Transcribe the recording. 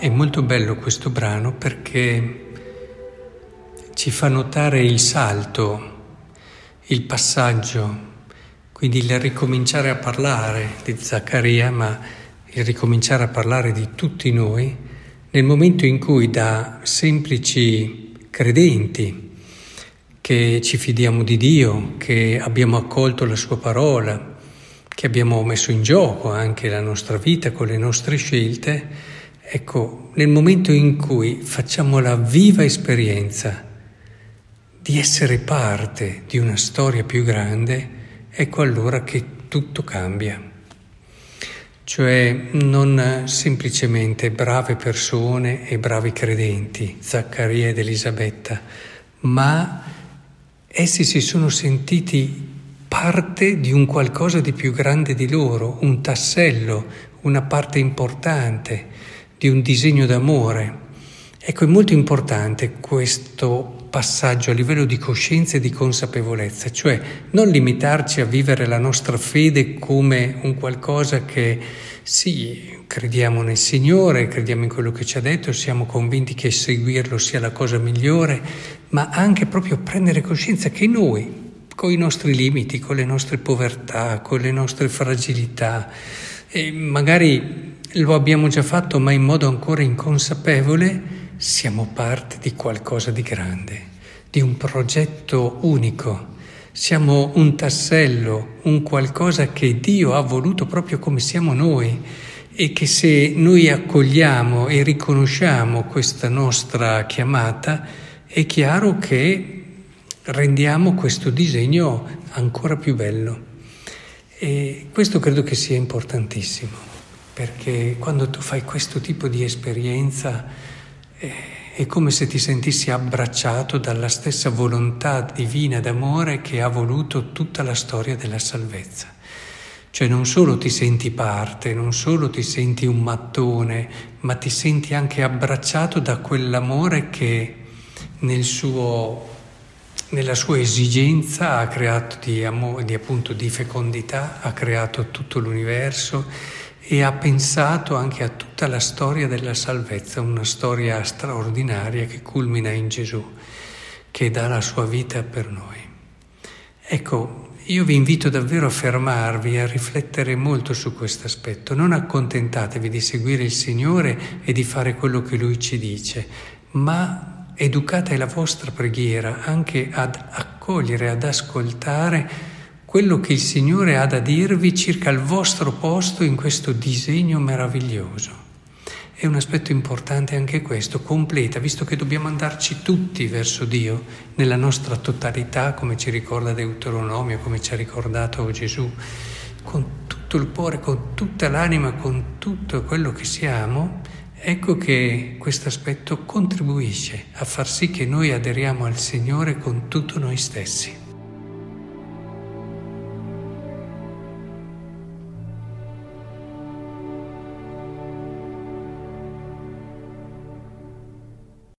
È molto bello questo brano perché ci fa notare il salto, il passaggio, quindi il ricominciare a parlare di Zaccaria, ma il ricominciare a parlare di tutti noi nel momento in cui da semplici credenti che ci fidiamo di Dio, che abbiamo accolto la sua parola, che abbiamo messo in gioco anche la nostra vita con le nostre scelte, Ecco, nel momento in cui facciamo la viva esperienza di essere parte di una storia più grande, ecco allora che tutto cambia. Cioè non semplicemente brave persone e bravi credenti, Zaccaria ed Elisabetta, ma essi si sono sentiti parte di un qualcosa di più grande di loro, un tassello, una parte importante di un disegno d'amore. Ecco, è molto importante questo passaggio a livello di coscienza e di consapevolezza, cioè non limitarci a vivere la nostra fede come un qualcosa che sì, crediamo nel Signore, crediamo in quello che ci ha detto, siamo convinti che seguirlo sia la cosa migliore, ma anche proprio prendere coscienza che noi, con i nostri limiti, con le nostre povertà, con le nostre fragilità, e magari lo abbiamo già fatto, ma in modo ancora inconsapevole, siamo parte di qualcosa di grande, di un progetto unico. Siamo un tassello, un qualcosa che Dio ha voluto proprio come siamo noi e che se noi accogliamo e riconosciamo questa nostra chiamata, è chiaro che rendiamo questo disegno ancora più bello. E questo credo che sia importantissimo perché quando tu fai questo tipo di esperienza eh, è come se ti sentissi abbracciato dalla stessa volontà divina d'amore che ha voluto tutta la storia della salvezza. Cioè non solo ti senti parte, non solo ti senti un mattone, ma ti senti anche abbracciato da quell'amore che nel suo, nella sua esigenza ha creato di, amore, di, appunto, di fecondità, ha creato tutto l'universo e ha pensato anche a tutta la storia della salvezza, una storia straordinaria che culmina in Gesù, che dà la sua vita per noi. Ecco, io vi invito davvero a fermarvi, a riflettere molto su questo aspetto. Non accontentatevi di seguire il Signore e di fare quello che Lui ci dice, ma educate la vostra preghiera anche ad accogliere, ad ascoltare quello che il Signore ha da dirvi circa il vostro posto in questo disegno meraviglioso. È un aspetto importante anche questo, completa, visto che dobbiamo andarci tutti verso Dio nella nostra totalità, come ci ricorda Deuteronomio, come ci ha ricordato Gesù, con tutto il cuore, con tutta l'anima, con tutto quello che siamo, ecco che questo aspetto contribuisce a far sì che noi aderiamo al Signore con tutto noi stessi.